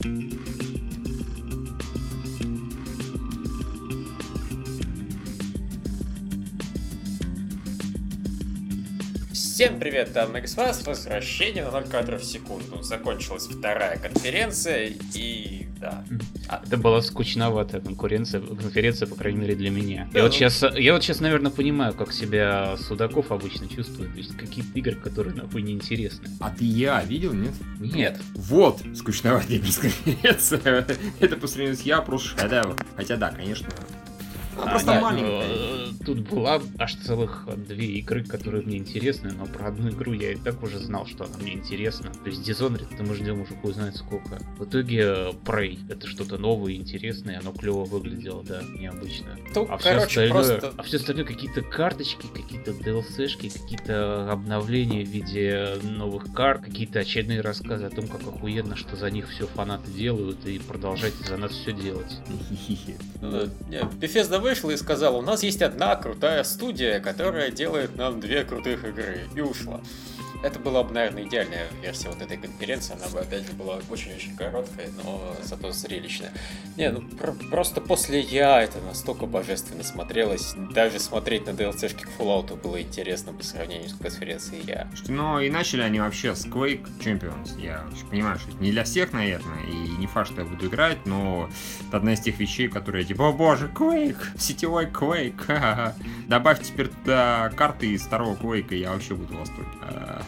Всем привет, там Xmas, возвращение на 0 кадров в секунду. Закончилась вторая конференция, и да. А, это была скучноватая конкуренция, конференция, по крайней мере, для меня. Да, я, ну... вот сейчас, я вот сейчас, наверное, понимаю, как себя Судаков обычно чувствует. То есть какие-то игры, которые нахуй неинтересны. А ты я видел, нет? Нет. Вот, скучноватая конференция. Это по сравнению с я просто шедевр. Хотя да, конечно, а, просто нет, маленькая. Ну, тут была аж целых две игры, которые мне интересны, но про одну игру я и так уже знал, что она мне интересна. То есть Dishonored это мы ждем уже хуй знает сколько. В итоге Prey это что-то новое, интересное, оно клево выглядело, да, необычно. То, а, все короче, остальное, просто... а все остальное какие-то карточки, какие-то DLC-шки, какие-то обновления в виде новых карт, какие-то очередные рассказы о том, как охуенно, что за них все фанаты делают, и продолжайте за нас все делать. Ну Bethesda вышла и сказала, у нас есть одна крутая студия, которая делает нам две крутых игры. И ушла. Это была бы, наверное, идеальная версия вот этой конференции. Она бы, опять же, была очень-очень короткая, но зато зрелищная. Не, ну про- просто после я это настолько божественно смотрелось. Даже смотреть на DLC-шки к Fallout было интересно по сравнению с конференцией я. Ну и начали они вообще с Quake Champions. Я понимаю, что это не для всех, наверное, и не факт, что я буду играть, но это одна из тех вещей, которые типа, о боже, Quake, сетевой Quake. Добавь теперь туда карты из второго Quake, и я вообще буду в восторге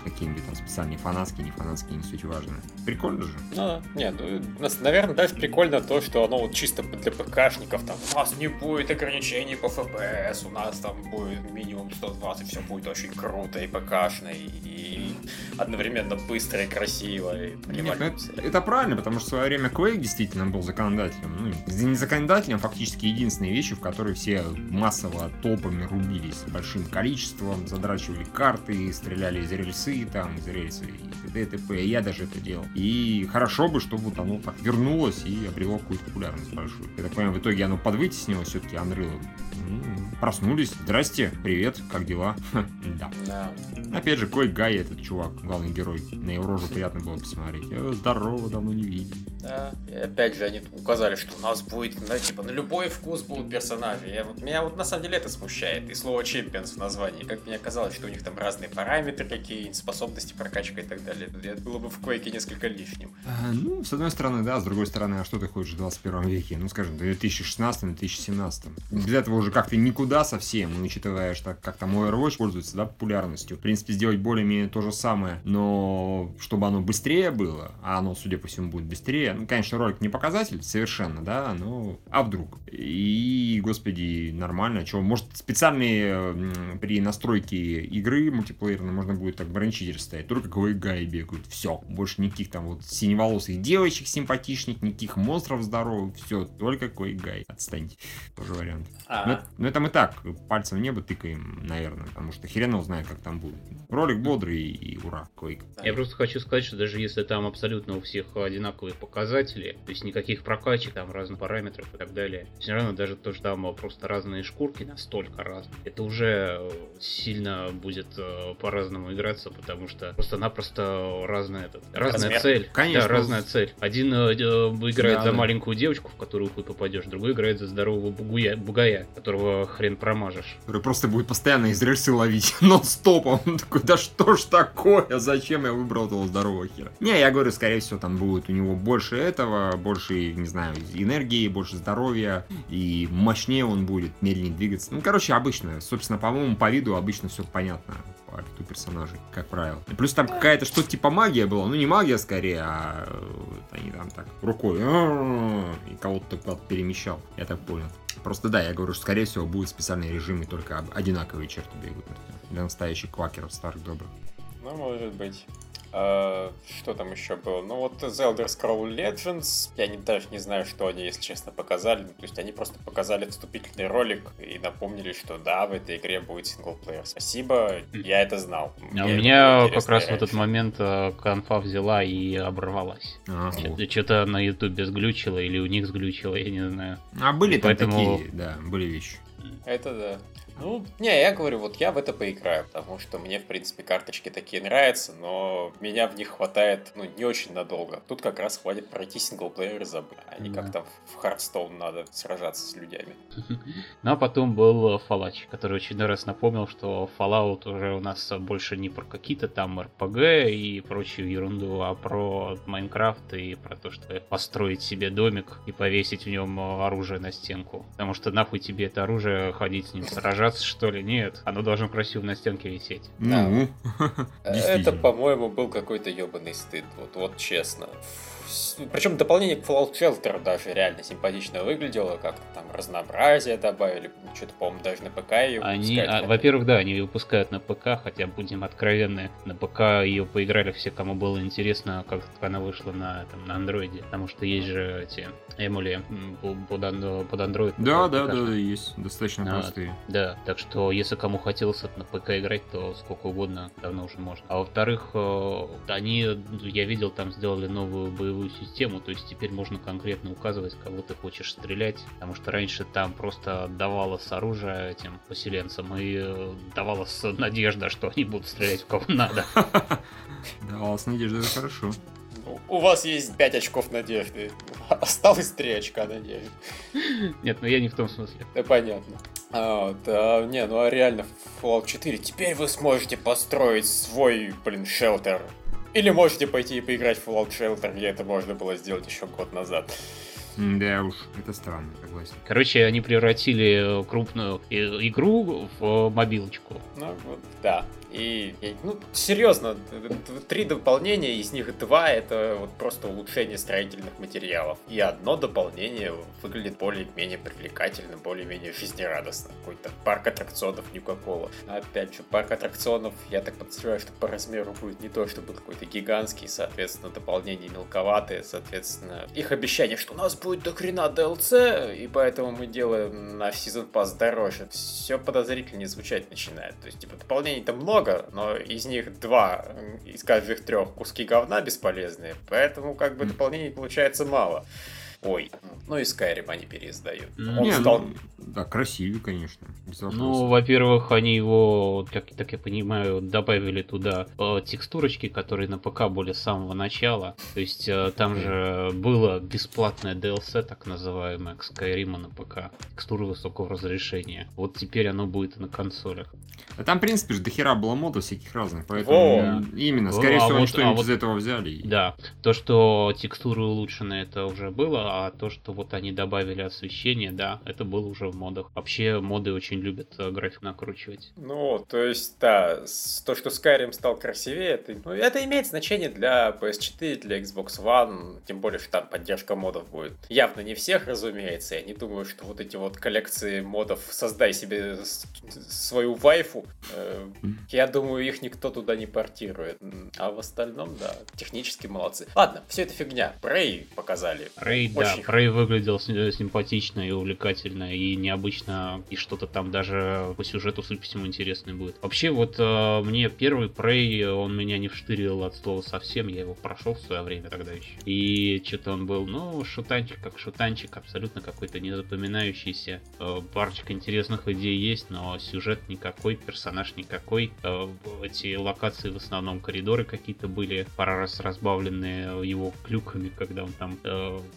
какие-нибудь там специальные фанатские, не фанатские, не суть важно. Прикольно же. Ну, нет, ну, наверное, даже прикольно то, что оно вот чисто для ПКшников, там, у нас не будет ограничений по FPS, у нас там будет минимум 120, все будет очень круто и ПКшно, и одновременно быстро и красиво. И нет, ну, это, это правильно, потому что в свое время Quake действительно был законодателем. Ну, не законодателем, а фактически единственные вещи, в которые все массово толпами рубились большим количеством, задрачивали карты, стреляли из рельсы, часы, там, из рельса и т.д. т.п. Я даже это делал. И хорошо бы, чтобы вот оно так вернулось и обрело какую-то популярность большую. Я так понимаю, в итоге оно подвытеснило все-таки Unreal. Проснулись. Здрасте, привет, как дела? да. Опять же, Кой Гай, этот чувак, главный герой. На его рожу приятно было посмотреть. Здорово, давно не видел. Да. И опять же, они указали, что у нас будет, ну, типа, на любой вкус будут персонажи. Я, вот, меня вот на самом деле это смущает. И слово Champions в названии. Как мне казалось, что у них там разные параметры какие способности, прокачка и так далее. Это было бы в Quake несколько лишним. А, ну, с одной стороны, да, с другой стороны, а что ты хочешь в 21 веке? Ну, скажем, в 2016-2017. Без этого уже как-то никуда совсем, ну, учитывая, что как там Overwatch пользуется, да, популярностью. В принципе, сделать более-менее то же самое, но чтобы оно быстрее было, а оно, судя по всему, будет быстрее. Ну, конечно, ролик не показатель совершенно, да, но а вдруг? И, господи, нормально. Что, может, специальные при настройке игры мультиплеерной можно будет так ограничитель стоит, только гаи бегают, все, больше никаких там вот синеволосых девочек симпатичных, никаких монстров здоровых, все, только гай, отстаньте, тоже вариант. А-а-а. Но, но это мы так, пальцем в небо тыкаем, наверное, потому что хрен его знает, как там будет. Ролик бодрый и, ура, Quake. Я просто хочу сказать, что даже если там абсолютно у всех одинаковые показатели, то есть никаких прокачек, там разных параметров и так далее, все равно даже то, что там просто разные шкурки настолько разные, это уже сильно будет э, по-разному играться, потому что просто-напросто разная, этот, разная Размер. цель. Конечно. Да, разная цель. Один э, играет да, за да. маленькую девочку, в которую хуй попадешь, другой играет за здорового бугуя, бугая, которого хрен промажешь. Который просто будет постоянно из рельсы ловить, но стопом. Он такой, да что ж такое, зачем я выбрал этого здорового хера? Не, я говорю, скорее всего, там будет у него больше этого, больше, не знаю, энергии, больше здоровья, и мощнее он будет, медленнее двигаться. Ну, короче, обычно, собственно, по-моему, по виду обычно все понятно по архету персонажей, как правило. И плюс там какая-то что-то типа магия была, ну не магия скорее, а э, они там так рукой и кого-то так перемещал, я так понял. Просто да, я говорю, что скорее всего будет специальный режим и только одинаковые черты бегут для настоящих квакеров старых добрых. Ну, может быть. Uh, что там еще было? Ну вот The Elder Scroll Legends, я не, даже не знаю, что они, если честно, показали. То есть они просто показали вступительный ролик и напомнили, что да, в этой игре будет синглплеер. Спасибо, я это знал. А у меня как раз раньше. в этот момент э, конфа взяла и оборвалась. А, Что-то на ютубе сглючило или у них сглючило, я не знаю. А были там Поэтому... такие, да, были вещи. Это да. Ну, не, я говорю, вот я в это поиграю, потому что мне, в принципе, карточки такие нравятся, но меня в них хватает, ну, не очень надолго. Тут как раз хватит пройти синглплеер и забыть, а не Да. как там в Хардстоун надо сражаться с людьми. Ну а потом был Фалач, который очередной раз напомнил, что Fallout уже у нас больше не про какие-то там RPG и прочую ерунду, а про Майнкрафт и про то, что построить себе домик и повесить в нем оружие на стенку. Потому что нахуй тебе это оружие, ходить с ним сражаться, что ли? Нет, оно должно красиво на стенке висеть. Ну, Это, действительно. по-моему, был какой-то ебаный стыд, вот, вот честно. Причем дополнение к Fallout Shelter даже реально симпатично выглядело, как-то там разнообразие добавили, что-то, по-моему, даже на ПК ее Они, а, во-первых, да, они ее выпускают на ПК, хотя будем откровенны, на ПК ее поиграли все, кому было интересно, как она вышла на, там, на андроиде, потому что есть же эти эмули под, под андроид. Да, под да, да, есть. Достаточно А, простые. Да, так что если кому хотелось на ПК играть, то сколько угодно давно уже можно. А во-вторых, э, они, я видел, там сделали новую боевую систему, то есть теперь можно конкретно указывать, кого ты хочешь стрелять, потому что раньше там просто давалось оружие этим поселенцам и э, давалась надежда, что они будут стрелять в кого надо. Да, у вас надежда, это хорошо. У у вас есть 5 очков надежды. Осталось 3 очка надежды. Нет, ну я не в том смысле. Да понятно. А, вот, а, не, ну а реально в Fallout 4 теперь вы сможете построить свой, блин, шелтер. Или можете пойти и поиграть в Fallout Shelter, где это можно было сделать еще год назад. Да уж, это странно, согласен. Короче, они превратили э, крупную э, игру в мобилочку. Ну, вот, да. И, ну, серьезно, три дополнения, из них два это вот просто улучшение строительных материалов. И одно дополнение выглядит более-менее привлекательно, более-менее жизнерадостно. Какой-то парк аттракционов никакого. Опять же, парк аттракционов, я так подозреваю, что по размеру будет не то, чтобы какой-то гигантский, соответственно, дополнения мелковатые, соответственно, их обещание, что у нас будет до хрена DLC, и поэтому мы делаем на Season Pass дороже. Все подозрительнее звучать начинает. То есть, типа, дополнений-то много, но из них два, из каждых трех куски говна бесполезные, поэтому как бы дополнений получается мало. Ой, ну и Skyrim они переиздают. Он Не, стал... ну, да, красивее, конечно. Ну, во-первых, они его, как, так я понимаю, добавили туда э, текстурочки, которые на ПК были с самого начала. То есть э, там же было бесплатное DLC, так называемое, к Skyrim на ПК. Текстуры высокого разрешения. Вот теперь оно будет и на консолях. А там, в принципе, же дохера было модов всяких разных, поэтому именно, Во, скорее а всего, они вот- что-нибудь а вот- из этого взяли. Да, то, что текстуры улучшены, это уже было, а то, что вот они добавили освещение, да, это было уже в модах. Вообще, моды очень любят э, график накручивать. Ну, то есть, да, то, что Skyrim стал красивее, это, ну, это имеет значение для PS4, для Xbox One, тем более, что там поддержка модов будет. Явно не всех, разумеется, я не думаю, что вот эти вот коллекции модов «Создай себе свою вайфу», э, я думаю, их никто туда не портирует. А в остальном, да, технически молодцы. Ладно, все это фигня. Prey показали. Рэй, да, Очень Рэй выглядел с- э, симпатично и увлекательно, и необычно, и что-то там даже по сюжету, судя по всему, интересное будет. Вообще, вот э, мне первый Прей, он меня не вштырил от слова совсем, я его прошел в свое время тогда еще. И что-то он был, ну, шутанчик как шутанчик, абсолютно какой-то незапоминающийся. Э, парочка интересных идей есть, но сюжет никакой, персонаж никакой. Эти локации в основном коридоры какие-то были, пара раз разбавленные его клюками, когда он там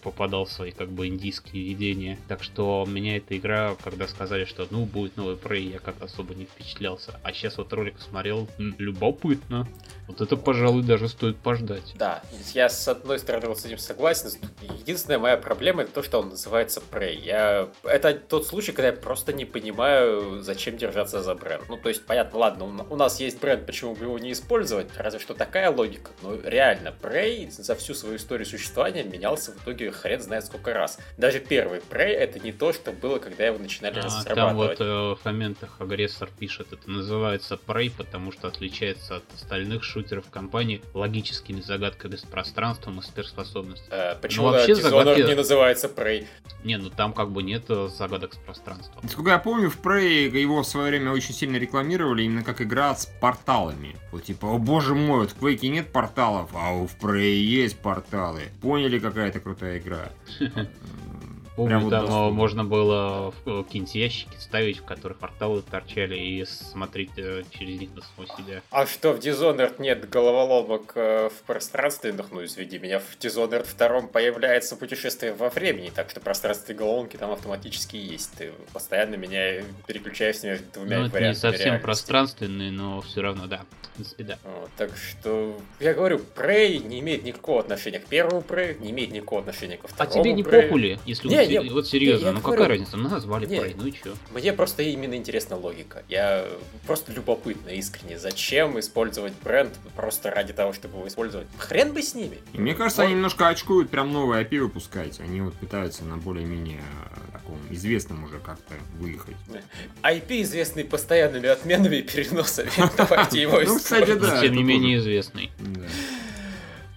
попадал в свои как бы индийские видения. Так что меня эта игра, когда сказали, что ну будет новый Prey, я как особо не впечатлялся. А сейчас вот ролик смотрел, любопытно. Вот это, пожалуй, даже стоит пождать. Да, я с одной стороны вот с этим согласен. Единственная моя проблема это то, что он называется Prey. Я... Это тот случай, когда я просто не понимаю, зачем держаться за бренд. Ну, то есть, понятно, ладно, у нас есть бренд, почему бы его не использовать, разве что такая логика. Но реально, Prey за всю свою историю существования менялся в итоге хрен знает сколько раз. Даже первый Prey это не то, что было, когда его начинали А, там разрабатывать. вот э, в комментах агрессор пишет, это называется Prey, потому что отличается от остальных шутеров компании логическими загадками с пространством и сверхспособностью. Э, почему Ну, вообще Dishonored загадки- не называется Prey? Не, ну там как бы нет э, загадок с пространством. Насколько я помню, в Prey его в свое время очень сильно рекламировали именно как игра с порталами. Вот типа, о боже мой, вот в Quake нет порталов, а у в Prey есть порталы. Поняли, какая это крутая игра? М, Помню, вот там доступно. можно было какие-нибудь ящики ставить, в которых порталы торчали, и смотреть э, через них на самого себя. А что, в Dishonored нет головоломок э, в пространственных? Ну, извини меня, в Dishonored 2 появляется путешествие во времени, так что пространственные головоломки там автоматически есть. Ты постоянно меня переключаешь между двумя Ну, это не вариантами совсем реальности. пространственный, но все равно, да. В принципе, да. Вот, так что, я говорю, Prey не имеет никакого отношения к первому Prey, не имеет никакого отношения ко А второму тебе не Prey. похуй ли, если Не, вот, не, се- вот серьезно, я ну говорю- какая разница? Ну, назвали Не. Prey, ну и чё? Мне просто именно интересна логика. Я просто любопытно, искренне. Зачем использовать бренд просто ради того, чтобы его использовать? Хрен бы с ними. И мне кажется, Вот. они немножко очкуют прям новые IP выпускать. Они вот пытаются на более-менее э, таком известном уже как-то выехать. IP, известный постоянными отменами и переносами. Давайте его Ну, кстати, использовать. Да, тем не менее известный.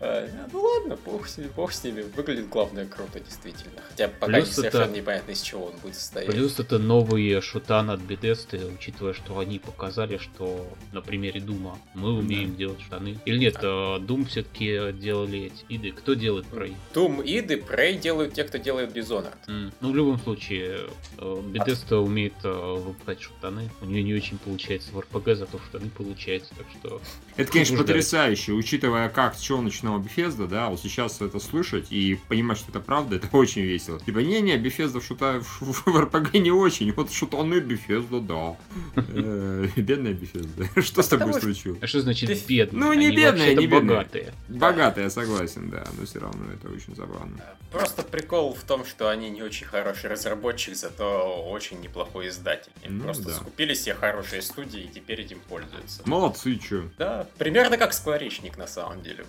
Да. А, Ну ладно, бог с ними, бог с ними. Выглядит главное круто, действительно. Хотя пока Плюс не это- совершенно непонятно, из чего он будет состоять. Плюс это новый шутан от Bethesda, учитывая, что они показали, что на примере Дума мы умеем делать штаны. Или нет, э, Doom все-таки делали эти иды. Кто делает Prey? Doom иды, Prey делают те, кто делает Dishonored. М, Ну, в любом случае, э, Bethesda умеет э, выпускать шутаны. У нее не очень получается в RPG, зато штаны получается, так что... Это, конечно, потрясающе, учитывая, как, с чего начинала Bethesda, да, вот сейчас это слышать и понимать, что это правда, это очень весело. Типа, не-не, Bethesda в, шута, в, в RPG не очень, вот шутаны Bethesda, да. Э, Бедная Bethesda, что с тобой случилось? А что значит бедные? Ну, не вообще-то не бедные. богатые. Богатый, я согласен, да, но все равно это очень забавно. Просто прикол в том, что они не очень хороший разработчик, зато очень неплохой издатель. Ну просто да. скупили себе хорошие студии и теперь этим пользуются. Молодцы, чё. Да, примерно как скворечник на самом деле.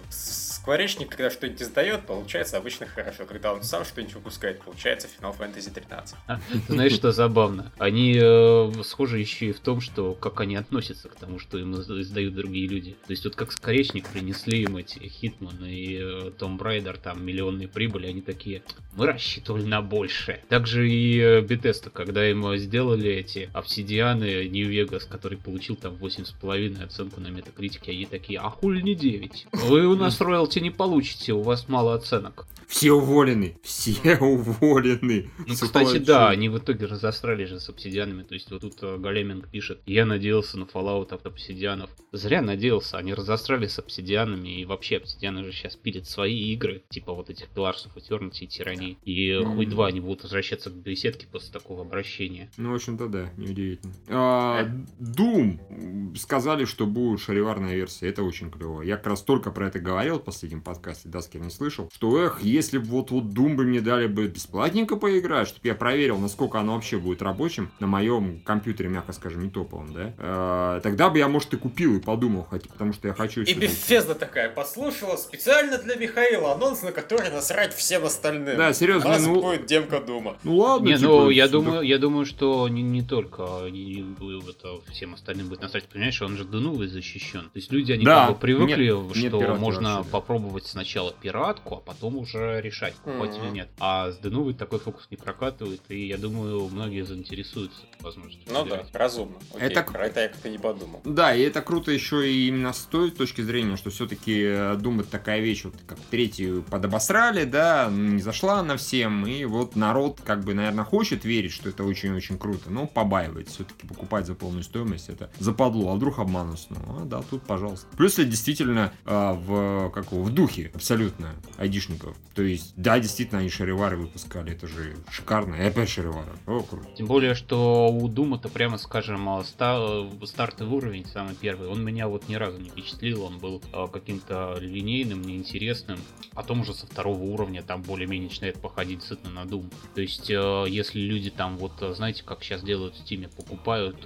Скворечник, когда что-нибудь издает, получается обычно хорошо. Когда он сам что-нибудь выпускает, получается Final Fantasy 13. А, ты знаешь, что забавно? Они э, схожи еще и в том, что как они относятся к тому, что им из- издают другие люди. То есть вот как Скоречник принесли им эти Хитман и Том Брайдер там миллионные прибыли, они такие, мы рассчитывали на большее. Также и э, Bethesda, когда им э, сделали эти обсидианы New Vegas, который получил там 8,5 оценку на метакритике, они такие, а хули не 9? Вы у нас роялти не получите, у вас мало оценок. Все уволены, все уволены. Ну, Сволочи. кстати, да, они в итоге разосрали же с обсидианами. То есть вот тут э, Големинг пишет, я надеялся на Fallout от обсидианов. Зря надеялся, они разосрали с обсидианами, и вообще обсидианы же сейчас пилят свои игры, типа вот этих Pillars of Eternity и Тирании. И э, хуй два они будут возвращаться к беседке после такого обращения. Ну, в общем-то, да, неудивительно. А, Doom. М, Сказали, что будет шариварная версия. Это очень клево. Я как раз только про это говорил в последнем подкасте, Даскер не слышал. Что, эх, если бы вот, вот Doom бы мне дали бы бесплатненько поиграть, чтобы я проверил, насколько оно вообще будет рабочим на моем компьютере, мягко скажем, не топовом, да, а, тогда бы я, может, и купил и подумал, хотя, потому что я хочу... И Бефезда такая послушала специально для Михаила анонс, на который насрать всем остальным. Да, серьезно, У нас ну- будет демка Дума. Ну ладно, Не, типа, ну я думаю, я думаю, что не, не только не- не- это всем остальным будет насрать. Понимаешь, он же Денувой защищен. То есть люди, они Да, как бы привыкли, нет- нет что пиратки можно вообще, да. попробовать сначала пиратку, а потом уже решать, покупать Мгм. или нет. А с Денувой такой фокус не прокатывает, и я думаю, многие заинтересуются возможностью. Ну да, разумно. Окей, Это- Про это я как-то не подумал. Да, и это круто еще и именно с той точки зрения, что все-таки Doom это такая вещь, вот как третью подобосрали, да, не зашла на всем, и вот народ, как бы, наверное, хочет верить, что это очень-очень круто, но побаивается все-таки покупать за полную стоимость, это западло, а вдруг обманут снова, а, да, тут, пожалуйста. Плюс это действительно а, в, как его, в духе абсолютно айдишников, то есть, да, действительно, они шаривары выпускали, это же шикарно, и опять шаривары, о, круто. Тем более, что у Дума-то, прямо скажем, а, ста- э, стартовый уровень, самый первый, он меня вот ни разу не впечатлил, он был а, каким-то линейным, неинтересным. Потом уже со второго уровня там более-менее начинает походить сытно на Doom. То есть, э, если люди там вот, э, знаете, как сейчас делают в Steam, покупают,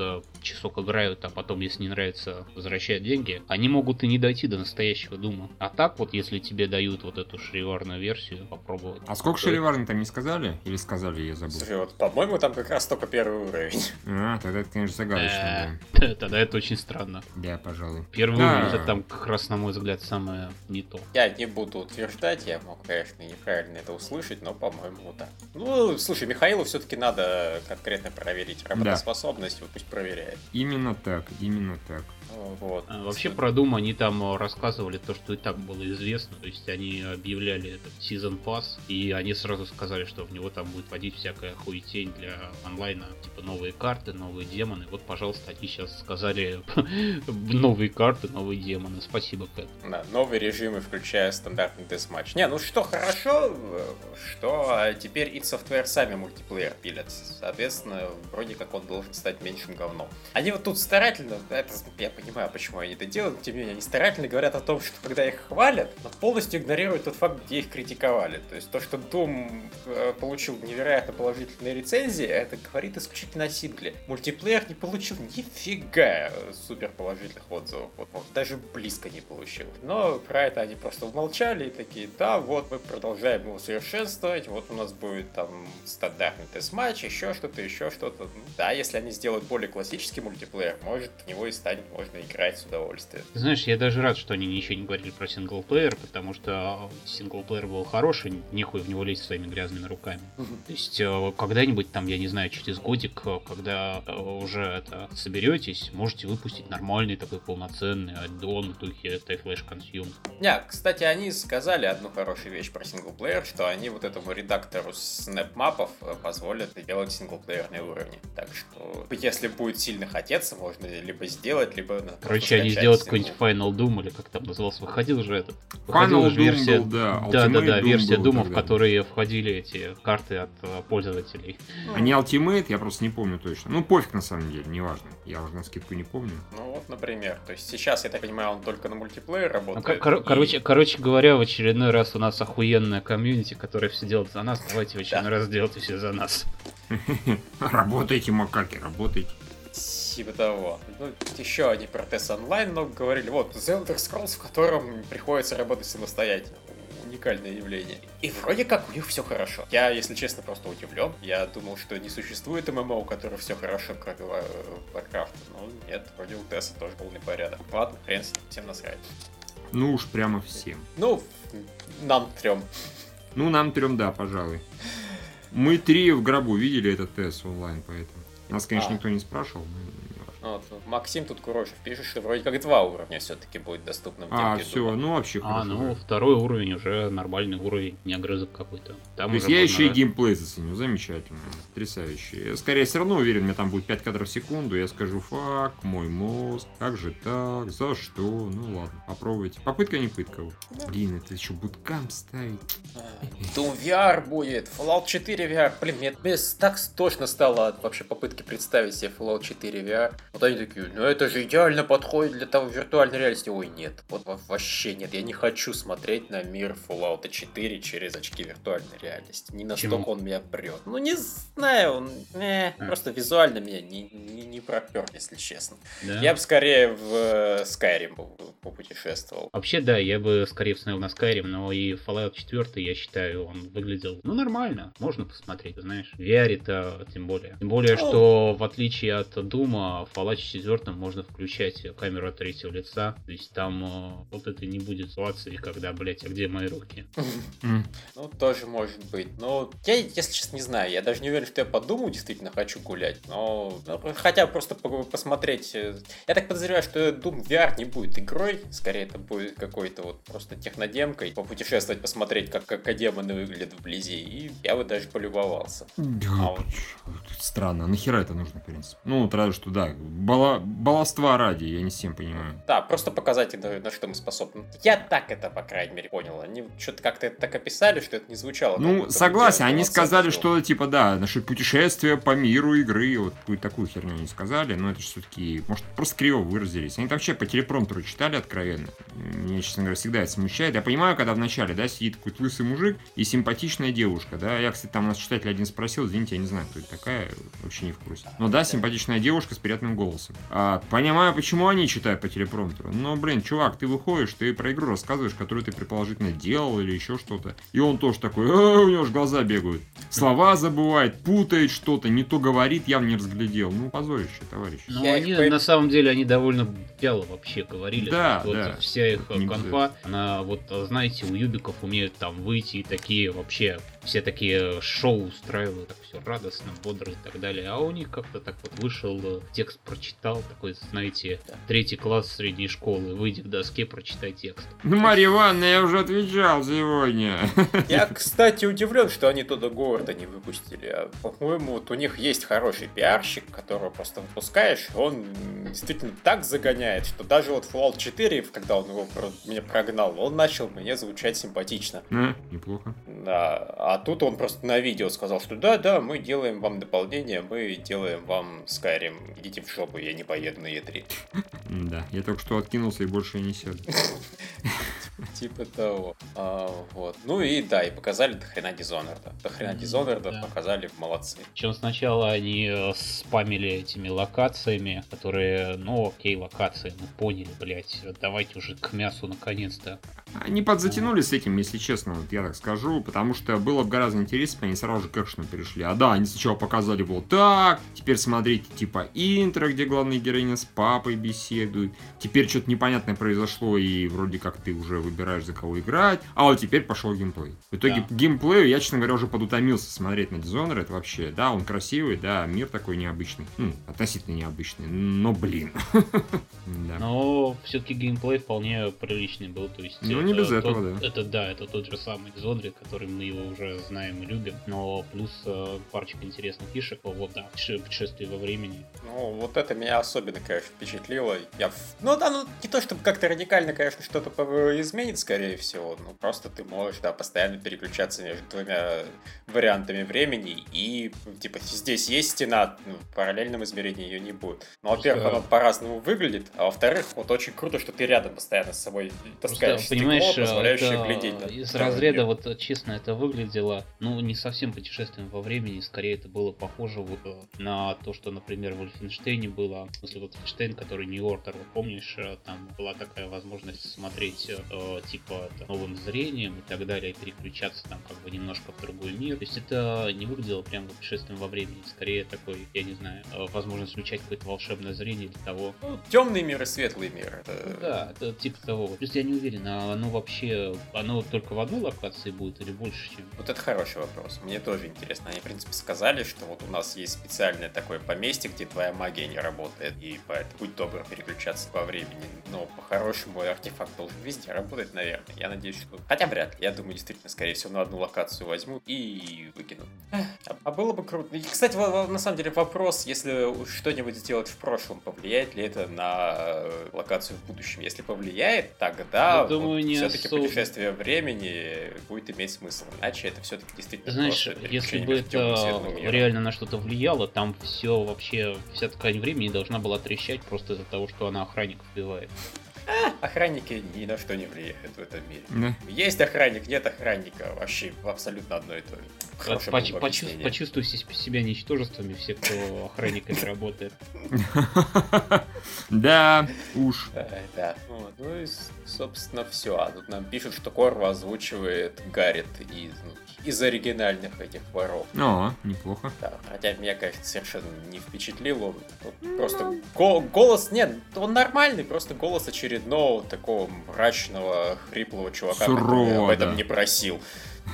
часок играют, а потом, если не нравится, возвращают деньги, они могут и не дойти до настоящего Дума. А так вот, если тебе дают вот эту шриварную версию, попробовать. А сколько шариварни там не сказали? Или сказали, я забыл? Слушай, вот, по-моему, там как раз только первый уровень. А, тогда это, конечно, загадочно, Э, Тогда это очень странно. да. Пожалуй. Первый уровень это там как раз, на мой взгляд, самое не то. Я не буду утверждать, я мог, конечно, неправильно это услышать, но, по-моему, вот так. Ну, слушай, Михаилу все-таки надо конкретно проверить работоспособность, вот пусть проверяет. Именно так, именно так. Вот. А, Вообще про Doom они там э, рассказывали то, что и так было известно, то есть они объявляли это в Season Pass, и они сразу сказали, что в него там будет вводить всякая хуетень для онлайна, типа новые карты, новые демоны. Вот, пожалуйста, они сейчас сказали новые карты, новые демоны. Спасибо, Кэт. Да, новые режимы, включая стандартный десматч. Не, ну что хорошо, что теперь id Software сами мультиплеер пилят. Соответственно, вроде как он должен стать меньшим говном. Они вот тут старательно, это, я понимаю, почему они это делают, тем не менее, они старательно говорят о том, что когда их хвалят, но полностью игнорируют тот факт, где их критиковали. То есть то, что Doom э, получил невероятно положительные рецензии, это говорит исключительно о сингле. Мультиплеер не получил нифига супер положительных отзывов. Вот, вот, даже близко не получил. Но про это они просто умолчали и такие, да, вот мы продолжаем его совершенствовать, вот у нас будет там стандартный тест-матч, еще что-то, еще что-то. Ну, да, если они сделают более классический мультиплеер, может, в него и станет можно играть с удовольствием. Знаешь, я даже рад, что они ничего не говорили про синглплеер, потому что синглплеер был хороший, нехуй в него лезть своими грязными руками. То есть э, когда-нибудь там, я не знаю, через годик, э, когда э, уже это соберетесь, можете выпустить нормальный такой полноценный аддон в духе Flash Consume. Не, кстати, они сказали одну хорошую вещь про синглплеер, что они вот этому редактору снэпмапов позволят делать синглплеерные уровни. Так что, если будет сильно хотеться, можно либо сделать, либо... Короче, они сделают какой-нибудь Final Doom, или как там назывался, выходил же этот. Выходила же версия, был, да, да, да, да, версия Doom, в которые входили эти карты от э, пользователей. Они Ultimate, я просто не помню точно. Ну, пофиг на самом деле, неважно. Я уже на скидку не помню. Ну вот, например. То есть сейчас, я так понимаю, он только на мультиплеер работает. Ну, кор- и... короче, короче говоря, в очередной раз у нас охуенная комьюнити, которая все делает за нас. Давайте в очередной раз делайте все за нас. Работайте, макаки, работайте типа того. Ну, еще они про тест онлайн много говорили. Вот, The Elder Scrolls, в котором приходится работать самостоятельно. Уникальное явление. И вроде как у них все хорошо. Я, если честно, просто удивлен. Я думал, что не существует ММО, у которого все хорошо, кроме Warcraft. Но нет, вроде у Тесса тоже полный порядок. Ладно, хрен с ним, всем насрать. Ну уж прямо всем. Ну, нам трем. Ну, нам трем, да, пожалуй. Мы три в гробу видели этот тест онлайн, поэтому. Нас, конечно, а. никто не спрашивал. Вот, Максим тут Курочев пишет, что вроде как два уровня все-таки будет доступным. А, все, ну вообще а, хорошо. А, ну второй уровень уже нормальный уровень, не огрызок какой-то. Там То есть я еще и геймплей заценю, замечательно, потрясающе. Скорее, все равно уверен, мне там будет 5 кадров в секунду, я скажу, фак, мой мозг, как же так, за что? Ну ладно, попробуйте. Попытка не пытка. Блин, это еще буткам ставить. Doom VR будет, Fallout 4 VR. Блин, мне, так точно стало вообще попытки представить себе Fallout 4 VR. Вот они такие, ну это же идеально подходит для того виртуальной реальности. Ой, нет, вот вообще нет, я не хочу смотреть на мир Fallout 4 через очки виртуальной реальности. Не настолько Почему? он меня прет. Ну не знаю, он э, а. просто визуально меня не, не, не пропер, если честно. Да? Я бы скорее в э, Skyrim попутешествовал. Вообще, да, я бы скорее установил на Skyrim, но и Fallout 4, я считаю, он выглядел, ну, нормально. Можно посмотреть, знаешь. VR-то тем более. Тем более, ну. что в отличие от Doom, Fallout Fallout 4 можно включать камеру от третьего лица. То есть там э, вот это не будет ситуации, когда, блять, а где мои руки? Ну, тоже может быть. Но я, если честно, не знаю. Я даже не уверен, что я подумаю, действительно хочу гулять. Но ну, хотя просто посмотреть. Э, я так подозреваю, что Doom VR не будет игрой. Скорее, это будет какой-то вот просто технодемкой. Попутешествовать, посмотреть, как, как демоны выглядят вблизи. И я бы даже полюбовался. Да, а вот... Странно. А нахера это нужно, в принципе? Ну, вот разве что, да, бала, баловства ради, я не всем понимаю. Да, просто показать, на, на что мы способны. Я так это, по крайней мере, понял. Они что-то как-то это так описали, что это не звучало. Ну, согласен, они сказали, что типа, да, наше путешествие по миру игры, вот какую-то такую херню не сказали, но это же все-таки, может, просто криво выразились. Они там вообще по телепромтеру читали откровенно. Меня, честно говоря, всегда это смущает. Я понимаю, когда вначале, да, сидит какой-то лысый мужик и симпатичная девушка, да. Я, кстати, там нас читатель один спросил, извините, я не знаю, кто это такая, вообще не в курсе. Но да, симпатичная девушка с приятным голосом голосом. А, понимаю, почему они читают по телепромтеру. Но, блин, чувак, ты выходишь, ты про игру рассказываешь, которую ты предположительно делал или еще что-то. И он тоже такой, а, у него же глаза бегают. Слова забывает, путает что-то, не то говорит, явно не разглядел. Ну, позорище, товарищ. Ну, они, их... на самом деле, они довольно вяло вообще говорили. Да, вот да. Вся их не конфа, она, вот, знаете, у юбиков умеют там выйти и такие вообще все такие шоу устраивают, так все радостно, бодро и так далее. А у них как-то так вот вышел, э, текст прочитал, такой, знаете, третий класс средней школы, выйди к доске, прочитай текст. Ну, Марья Ивановна, я уже отвечал сегодня. Я, кстати, удивлен, что они туда Говарда не выпустили. А, По-моему, вот у них есть хороший пиарщик, которого просто выпускаешь, он действительно так загоняет, что даже вот Fallout 4, когда он его про- меня прогнал, он начал мне звучать симпатично. А, неплохо. Да, а тут он просто на видео сказал, что да, да, мы делаем вам дополнение, мы делаем вам Skyrim. Идите в жопу, я не поеду на E3. Да, я только что откинулся и больше не сяду. Типа того. А, вот. Ну и да, и показали до хрена Dishonored. До хрена Dishonored да. показали, молодцы. Причем сначала они э, спамили этими локациями, которые, ну окей, локации, мы поняли, блять, давайте уже к мясу наконец-то. Они подзатянули с этим, если честно, вот я так скажу, потому что было бы гораздо интереснее, они сразу же к экшену перешли. А да, они сначала показали вот так, теперь смотрите, типа, интро, где главная героиня с папой беседует, теперь что-то непонятное произошло, и вроде как ты уже выбираешь, за кого играть, а вот теперь пошел геймплей. В итоге Да. геймплею я, честно говоря, уже подутомился смотреть на Dishonored, это вообще, да, он красивый, да, мир такой необычный, ну, относительно необычный, но, блин. Но все-таки геймплей вполне приличный был, то есть... Ну, не без этого, да. Это да, это тот же самый Dishonored, который мы его уже знаем и любим, но плюс э, парочка интересных фишек, вот да, путешествие во времени. Ну, вот это меня особенно, конечно, впечатлило. Я... Ну, да, ну, не то чтобы как-то радикально, конечно, что-то по- изменит, скорее всего, но просто ты можешь, да, постоянно переключаться между двумя вариантами времени, и, типа, здесь есть стена, ну, в параллельном измерении ее не будет. Ну, во-первых, Просто- она по-разному выглядит, а во-вторых, вот очень круто, что ты рядом постоянно с собой таскаешь Просто, понимаешь, стекло, позволяющее это глядеть на из разряда, вот честно, это выглядело, ну, не совсем путешествием во времени, скорее это было похоже в- э, на то, что, например, в Wolfenstein было, в смысле, Wolfenstein, который Order, вот помнишь, э, там была такая возможность смотреть, э, типа, это, новым зрением и так далее, и переключаться там как бы немножко в другой мир. То есть это не выглядело прям путешествием во времени, скорее такой, я не знаю, э, возможность включать какое-то волшебное зрение для того, Ну, темный мир и светлый мир. Это... ну Да, это типа того. То есть я не уверен, а оно вообще, оно только в одной локации будет или больше, чем... Вот это хороший вопрос. Мне тоже интересно. Они, в принципе, сказали, что вот у нас есть специальное такое поместье, где твоя магия не работает, и поэтому будь добр переключаться по времени. Но по-хорошему артефакт должен везде работать, наверное. Я надеюсь, что... Хотя вряд ли. Я думаю, действительно, скорее всего, на одну локацию возьмут и выкинут. А, а было бы круто. И, кстати, на самом деле вопрос, если что-нибудь сделать в прошлом, повлияет ли это на э, локацию в будущем? Если повлияет, тогда думаю, не все-таки особо. путешествие времени будет иметь смысл. Иначе это все-таки действительно Знаешь, если бы это реально на что-то влияло, там все вообще, вся ткань времени должна была трещать просто из-за того, что она охранников убивает. Охранники ни на что не влияют в этом мире. Да. Есть охранник, нет охранника. Вообще абсолютно одно и то же. Хорошее Поч- было бы почу- объяснение. почувствуйте себя ничтожествами, все, кто охранниками работает. Да, уж. Да, да. Ну и, собственно, все. А тут нам пишут, что Корва озвучивает Гаррит из, ну, из оригинальных этих воров. О, неплохо. Да, хотя меня, конечно, совершенно не впечатлил он. Ну, Просто го- голос, нет, он нормальный, просто голос очередного такого мрачного, хриплого чувака, который Сурового, об этом да. не просил.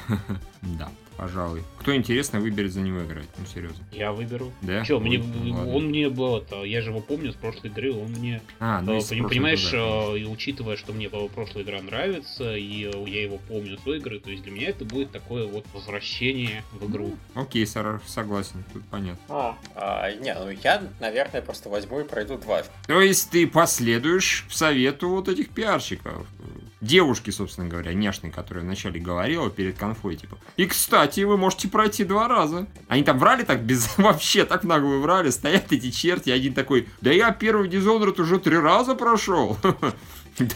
Да, пожалуй. Кто интересно, выберет за него играть. Ну, серьезно. Я выберу. Да? Че, мне, Ой, ладно. он мне был, это, я же его помню с прошлой игры, он мне А, ну, Э, Понимаешь, то да. э, и учитывая, что мне прошлая игра нравится, и э, я его помню с той игры, то есть для меня это будет такое вот возвращение в игру. Окей, Сара, согласен, тут понятно. А, не, ну я, наверное, просто возьму и пройду дважды. То есть ты последуешь совету вот этих пиарщиков. Девушки, собственно говоря, няшной, которая вначале говорила перед конфой, типа. И, кстати, вы можете пройти два раза. Они там врали так без... Вообще так в наглую врали. Стоят эти черти, один такой, да я первый Dishonored уже три раза прошел.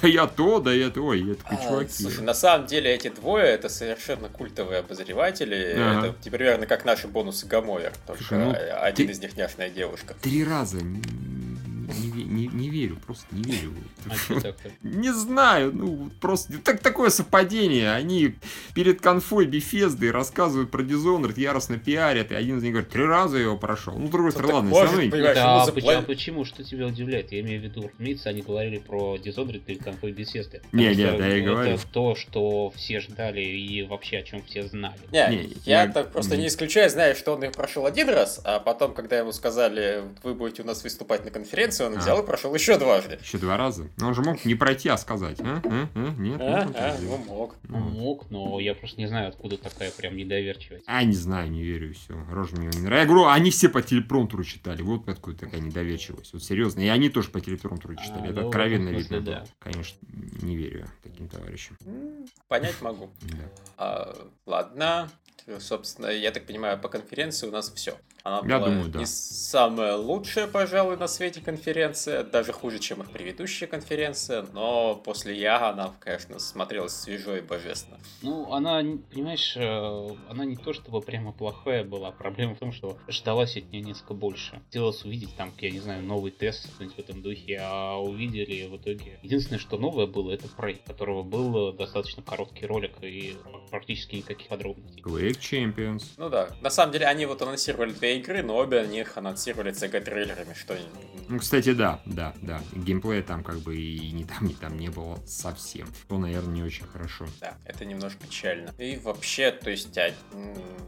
Да я то, да я то. Я такой, А, чуваки. Слушай, на самом деле эти двое это совершенно культовые обозреватели. Ага. Это примерно как наши бонусы Гамовер. Только Слушай, ну, один ты- из них няшная девушка. Три раза. Не, не, не верю, просто не верю. А? Не знаю, ну просто так такое совпадение. Они перед конфой Бефезды рассказывают про Dishonored, яростно пиарят, и один из них говорит, три раза я его прошел. Ну, другой Ну, стороны, ладно, может все равно... Да, ему почему, заплатят. а почему? Что тебя удивляет? Я имею в виду, разумеется, они говорили про Dishonored перед конфой беседы. Не, не, да, я и это говорю. то, что все ждали и вообще о чем все знали. Не, Не, я, я- так просто не исключаю, знаю, что он их прошел один раз, а потом, когда ему сказали, вы будете у нас выступать на конференции, он А. взял и прошел еще дважды. Еще два раза. Но он же мог не пройти, а сказать. А? А? А? Нет, А, ну, а, это ну сделать. мог. Ну, Ну. мог, но я просто не знаю, откуда такая прям недоверчивость. А, не знаю, не верю, все. Рожа мне не нравится. Я говорю, они все по телепромптеру читали. Вот откуда такая недоверчивость. Вот серьезно. И они тоже по телепромптеру читали. А, Это ну, откровенно видно было. да. Конечно, не верю таким товарищам. Понять могу. Да. А, ладно. Собственно, я так понимаю, по конференции у нас все. Она Я была думаю, да. не самая лучшая, пожалуй, на свете конференция, даже хуже, чем их предыдущая конференция, но после Яга она, конечно, смотрелась свежо и божественно. Ну, она, понимаешь, э, она не то чтобы прямо плохая была. Проблема в том, что ждалось от нее несколько больше. Хотелось увидеть там, я не знаю, новый тест, что-нибудь в этом духе, а увидели в итоге. Единственное, что новое было, это Prey, у которого был э, достаточно короткий ролик и практически никаких подробностей. Quake Champions. Ну да, на самом деле они вот анонсировали две игры, но обе них анонсировали CG-трейлерами, что Ну, кстати, да, да, да. Геймплея там как бы и не там, не там не было совсем. То, наверное, не очень хорошо. Да, это немножко печально. И вообще, то есть, а,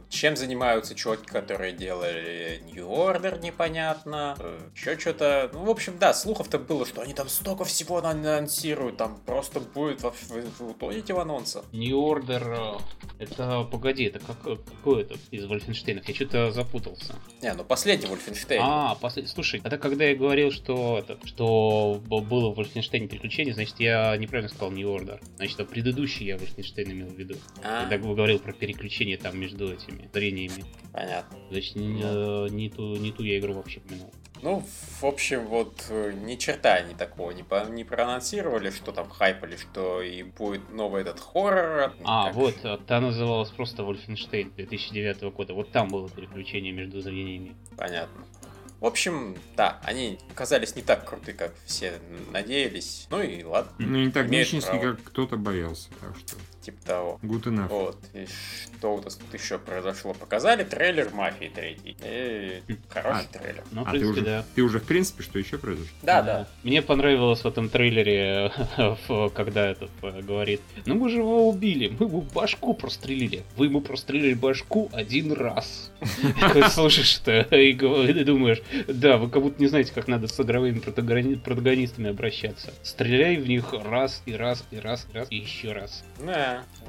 чем занимаются чуваки, которые делали New Order, непонятно. Еще что-то. Ну, в общем, да, слухов-то было, что они там столько всего анонсируют, там просто будет вообще вы, вы утонете в анонсах. New Order, э, это, погоди, это как, какой это из Вольфенштейнов? Я что-то запутался. Не, ну последний Wolfenstein. А, послед- слушай, это когда я говорил, что это, что было в Wolfenstein приключение, значит, я неправильно сказал New Order. Значит, а предыдущий я Wolfenstein имел в виду. А, Когда говорил про переключение там между этими зрениями. понятно. Значит, не, э, не ту, не ту я игру вообще помянул. Ну, в общем, вот э, ни черта они такого не, по- не проанонсировали, что там хайпали, что и будет новый этот хоррор. А, как- вот, э, та называлась просто Wolfenstein 2009 года. Вот там было переключение между зрениями. Понятно. В общем, да, они оказались не так круты, как все надеялись. Ну и ладно, Ну, не так право. как кто-то боялся. Так что, типа того. good enough. Вот, и что у нас тут еще произошло? Показали трейлер Мафии 3. И хороший А. трейлер. Ну, в а ты принципе, уже, да. ты уже, в принципе, что еще произошло? Да, да. Мне понравилось в этом трейлере, в- когда этот э, говорит, ну мы же его убили, мы ему башку прострелили. Вы ему прострелили башку один раз. Такой слушаешь это и гов- и думаешь, да, вы как будто не знаете, как надо с игровыми протагони- протагонистами обращаться. Стреляй в них раз и раз и раз и раз и еще раз. Да, э,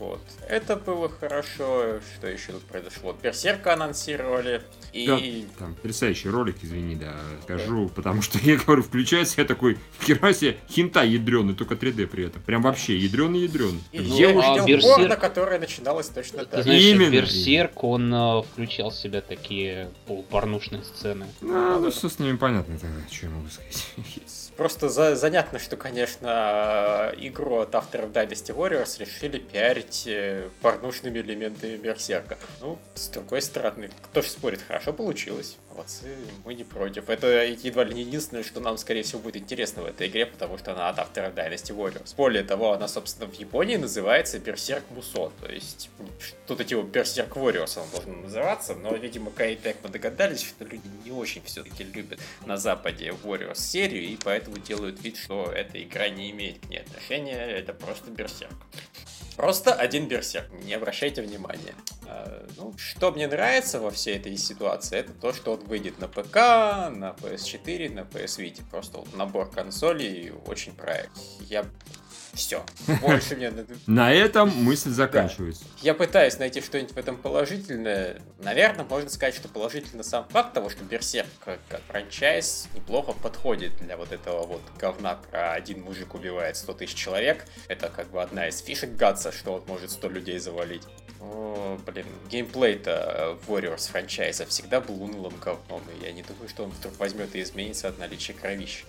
вот. Это было хорошо. Что еще тут произошло? Берсерка анонсировали. И Там потрясающий ролик, извини, да, скажу, потому что я говорю, включается, я такой, хера себе, хинта ядреный, только 3D при этом. Прям вообще ядреный ядреный. И Ну, я а увидел Берсерк- порно, которое начиналось точно Ты так. знаешь, Именно. Берсерк, он э, включал в себя такие полупорнушные сцены. Ну, ну, что с ними понятно тогда, что я могу сказать. Просто за- занятно, что, конечно, игру от авторов Dynasty Warriors решили пиарить э, порнушными элементами Берсерка. Ну, с другой стороны, кто ж спорит, хорошо получилось. Молодцы, мы не против. Это едва ли не единственное, что нам, скорее всего, будет интересно в этой игре, потому что она от авторов Dynasty Warriors. Более того, она, собственно, в Японии называется Берсерк Мусо. То есть, эти вот Берсерк Warriors он должен называться, но, видимо, Кайтек мы догадались, что люди не очень все-таки любят на Западе Warriors серию, и поэтому делают вид, что эта игра не имеет к ней отношения, это просто Берсерк. Просто один берсерк, не обращайте внимания. А, ну, что мне нравится во всей этой ситуации, это то, что он выйдет на ПК, на PS4, на PS Vita. Просто вот набор консолей очень проект. Я... Все. Больше мне... На этом мысль заканчивается. Я пытаюсь найти что-нибудь в этом положительное. Наверное, можно сказать, что положительно сам факт того, что Берсерк как, франчайз неплохо подходит для вот этого вот говна про один мужик убивает 100 тысяч человек. Это как бы одна из фишек Гатса, что он может 100 людей завалить. О, блин, геймплей-то Warriors франчайза всегда был унылым говном, и я не думаю, что он вдруг возьмет и изменится от наличия кровища.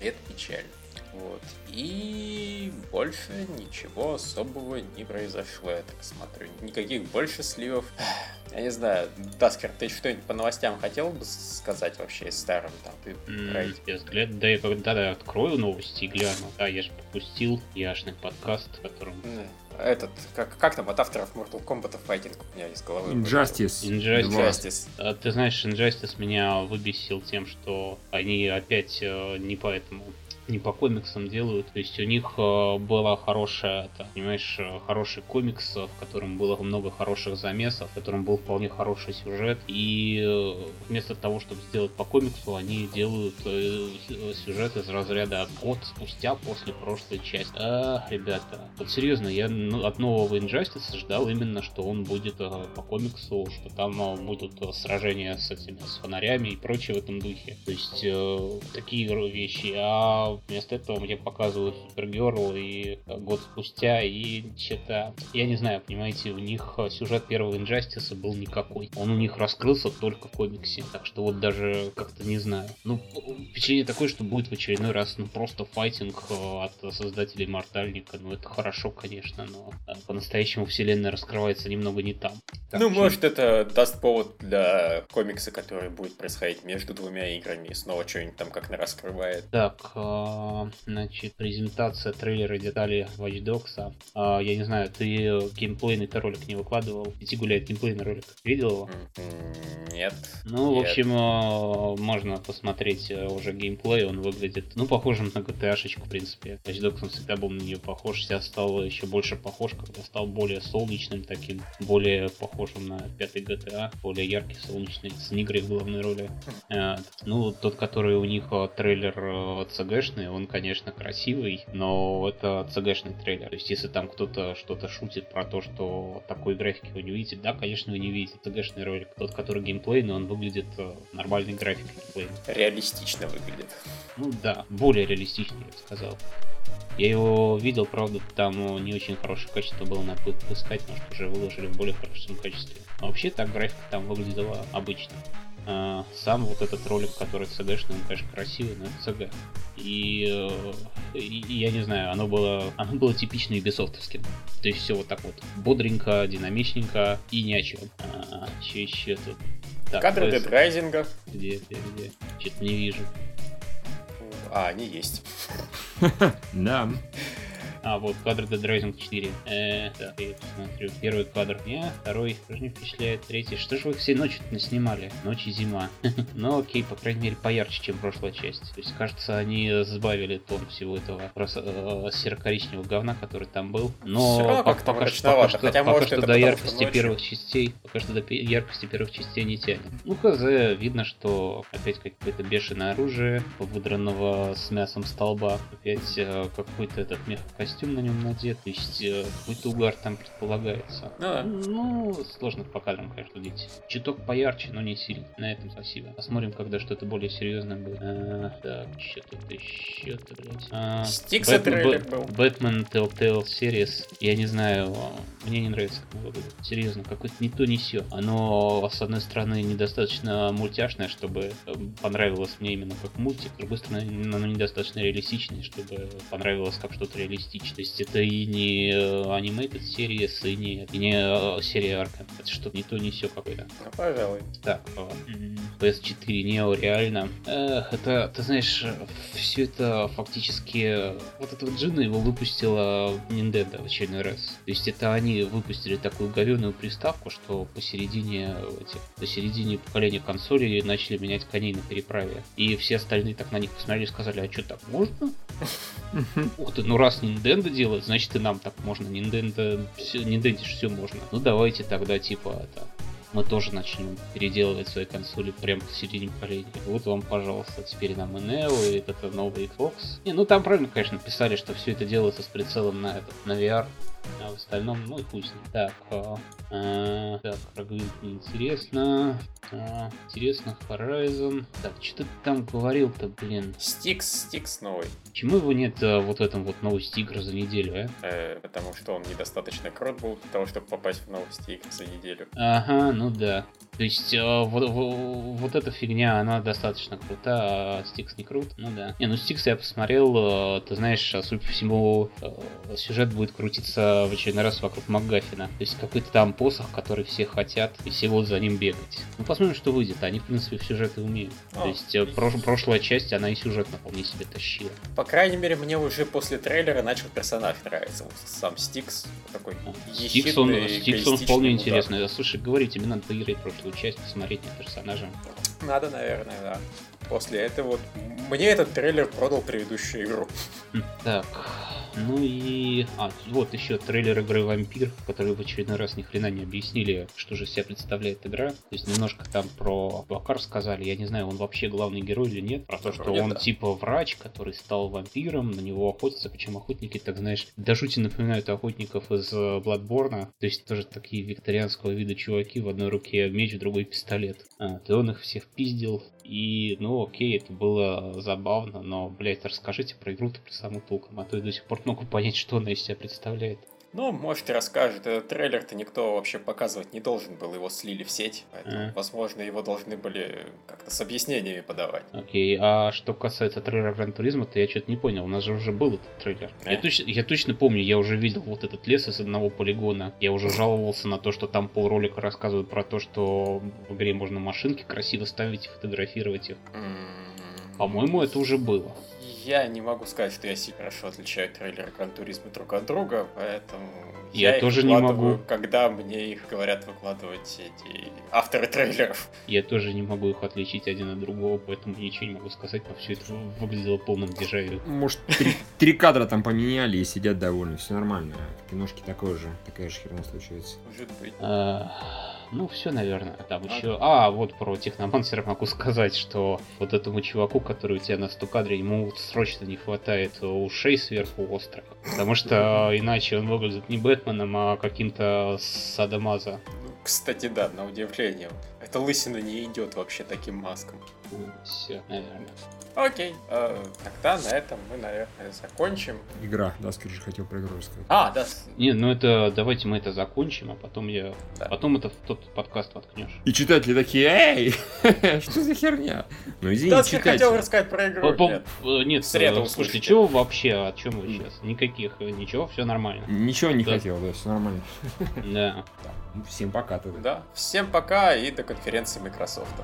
И это печально. Вот. И больше ничего особого не произошло, я так смотрю. Никаких больше сливов. Я не знаю, Таскер, ты что-нибудь по новостям хотел бы сказать вообще из старым? Там, ты mm, да я когда открою новости и гляну. Да, я же пропустил яшный подкаст, в котором... Этот, как, как там от авторов Mortal Kombat Fighting у меня из головы. Injustice. Injustice. Injustice. А, ты знаешь, Injustice меня выбесил тем, что они опять э, не по этому не по комиксам делают. То есть у них э, была хорошая, это, понимаешь, э, хороший комикс, в котором было много хороших замесов, в котором был вполне хороший сюжет. И э, вместо того, чтобы сделать по комиксу, они делают сюжет из разряда год спустя после прошлой части. А, ребята, вот серьезно, я ну, от нового Injustice ждал именно, что он будет по комиксу, что там будут сражения с этими с фонарями и прочее в этом духе. То есть такие вещи. А Вместо этого мне показывают Супергерл и э, год спустя, и что-то... Я не знаю, понимаете, у них э, сюжет первого Инжастиса был никакой. Он у них раскрылся только в комиксе. Так что вот даже как-то не знаю. Ну, впечатление такое, что будет в очередной раз ну просто файтинг э, от создателей Мортальника. Ну, это хорошо, конечно, но по-настоящему вселенная раскрывается немного не там. Так ну, что... может, это даст повод для комикса, который будет происходить между двумя играми, и снова что-нибудь там как-то раскрывает. Так, значит, презентация трейлера деталей Watch Dogs. А, я не знаю, ты геймплейный ролик не выкладывал? Идти гуляет геймплейный ролик. Видел его? Нет. Ну, в общем, а, можно посмотреть э, уже геймплей. Он выглядит, ну, похожим на GTA-шечку, в принципе. Watch Dogs он всегда был на нее похож. Сейчас стал еще больше похож, когда стал более солнечным таким, более похожим на пятый GTA, более яркий, солнечный, с Нигрой в главной роли. Э, ну, тот, который у них э, трейлер CG-шный, он, конечно, красивый, но это CG-шный трейлер. То есть, если там кто-то что-то шутит про то, что такой графики вы не видите, да, конечно, вы не видите. CG-шный ролик, тот, который геймплейный, он выглядит э, нормальной графикой геймплейной. Реалистично выглядит. Ну да, более реалистично, я бы сказал. Я его видел, правда, там не очень хорошее качество было, надо будет поискать, может уже выложили в более хорошем качестве. Но вообще так графика там выглядела обычно. А, сам вот этот ролик, который CG-шный, он, конечно, красивый, но это CG. И, э, и, и я не знаю, оно было, оно было типично юбисофтовским. То есть все вот так вот бодренько, динамичненько и ни о чем. А, че еще тут? Так, Кадры. Dead Rising. Где, где, где? Что-то не вижу. А, они есть. Да. А, вот кадр Dead Rising 4. Э, так, я посмотрю. Первый кадр не, второй тоже не впечатляет, третий. Что же вы все ночи не снимали? Ночь и зима. ну окей, по крайней мере, поярче, чем прошлая часть. То есть, кажется, они сбавили тон всего этого э, серо-коричневого говна, который там был. Но пока, пока, что, пока, что, Хотя, пока что до яркости первых частей, пока что до яркости первых частей не тянет. Ну, хз, видно, что опять какое-то бешеное оружие, выдранного с мясом столба. Опять э, какой-то этот мех костюм на нем надет, то есть э, какой-то угар там предполагается. Ну, да. ну, сложно по кадрам, конечно, видеть. Чуток поярче, но не сильно. На этом спасибо. Посмотрим, когда что-то более серьезное будет. А, так, что тут еще, блядь. А, Стикса трейлер был. Бэтмен Telltale Series. Я не знаю, мне не нравится, как выглядит. Серьезно, какое-то не то, не все. Оно, с одной стороны, недостаточно мультяшное, чтобы э, понравилось мне именно как мультик. С другой стороны, оно недостаточно реалистичное, чтобы понравилось как что-то реалистичное Stitch. То есть это и не э, Animated Series, и не, и не э, серия Arkham. Это что-то не то, не все какое-то. Ну, пожалуй. Так, PS4 Neo реально. Эх, это, ты знаешь, все это фактически... Вот этого Джина его выпустила Nintendo в очередной раз. То есть это они выпустили такую говеную приставку, что посередине этих, посередине поколения консолей начали менять коней на переправе. И все остальные так на них посмотрели и сказали, а что так можно? Ух ты, ну раз Nintendo Nintendo делает, значит и нам так можно. Nintendo, все, Nintendo все можно. Ну давайте тогда типа это, мы тоже начнем переделывать свои консоли прямо к середине поколения. Вот вам, пожалуйста, теперь нам и Neo, и это новый Xbox. Не, ну там правильно, конечно, писали, что все это делается с прицелом на этот, на VR. А в остальном, ну и пусть. Так, а, а, так, про Гвинт неинтересно. А, интересно, Horizon. Так, что ты там говорил-то, блин? Стикс, Стикс новый. Почему его нет а, вот этом вот новости игр за неделю, а? Э, потому что он недостаточно крут был для того, чтобы попасть в новости игр за неделю. Ага, ну да. То есть э, вот, вот, эта фигня, она достаточно крута, а Стикс не крут. Ну да. Не, ну Стикс я посмотрел, э, ты знаешь, а, судя по всему, э, сюжет будет крутиться в очередной раз вокруг МакГаффина. То есть какой-то там посох, который все хотят, и все вот за ним бегать. Ну посмотрим, что выйдет. Они, в принципе, в сюжеты умеют. А, То есть э, прош- прошлая часть, она и сюжетно вполне себе тащила. По крайней мере, мне уже после трейлера начал персонаж нравиться. Вот Сам Стикс такой Стикс он, Стикс он вполне интересный. Слушай, говори, тебе надо поиграть в прошлую часть, посмотреть на персонажа. Надо, наверное, да. После этого вот мне этот трейлер продал предыдущую игру. Так, ну и... А, вот еще трейлер игры Вампир, в которой в очередной раз ни хрена не объяснили, что же себя представляет игра. То есть немножко там про Бакар сказали, я не знаю, он вообще главный герой или нет, про то, что Вроде он да. типа врач, который стал вампиром, на него охотятся, причем охотники, так знаешь, до жути напоминают охотников из э, Bloodborne, то есть тоже такие викторианского вида чуваки, в одной руке меч, в другой пистолет. А, и он их всех пиздил, и, ну, окей, это было забавно, но, блядь, расскажите про игру-то про саму толком, а то я до сих пор могу понять, что она из себя представляет. Ну, может, расскажет. Этот трейлер-то никто вообще показывать не должен был, его слили в сеть. Поэтому, А. возможно, его должны были как-то с объяснениями подавать. Окей, а что касается трейлера Гран Туризма, то я что-то не понял, у нас же уже был этот трейлер. Да. Я, точно, я точно помню, я уже видел вот этот лес из одного полигона, я уже жаловался на то, что там полролика рассказывают про то, что в игре можно машинки красиво ставить и фотографировать их. М, По-моему, это уже было. Я не могу сказать, что я сильно хорошо отличаю трейлеры Гран Туризма друг от друга, поэтому Я их тоже не выкладываю, могу. когда мне их говорят выкладывать эти авторы трейлеров. Я тоже не могу их отличить один от другого, поэтому ничего не могу сказать, но все это выглядело полным дежавю. Может, три, три кадра там поменяли и сидят довольны, все нормально. В киношке такое же, такая же херня случается. Может быть. А, Ну, все, наверное. Там еще. А, вот про техномансера могу сказать, что вот этому чуваку, который у тебя на 100 кадре, ему срочно не хватает ушей сверху острых. Потому что иначе он выглядит не Бэтменом, а каким-то Садомаза. Ну, кстати, да, на удивление. Эта лысина не идет вообще таким маскам. Все, наверное. Окей, э, тогда на этом мы, наверное, закончим. Игра, да, скажи, хотел про игру рассказать. А, да, Не, ну это давайте мы это закончим, а потом я. Да. Потом это в тот подкаст воткнешь. И читатели такие, эй, что за херня? Ну извини, Даски хотел рассказать про игру. По- Нет. э, Нет, среду э, слушайте, чего вообще, о чем вы сейчас? Никаких, э, ничего, все нормально. Ничего не Да. хотел, да, все нормально. Да. Всем пока тогда. Да. Всем пока и до конференции Microsoft.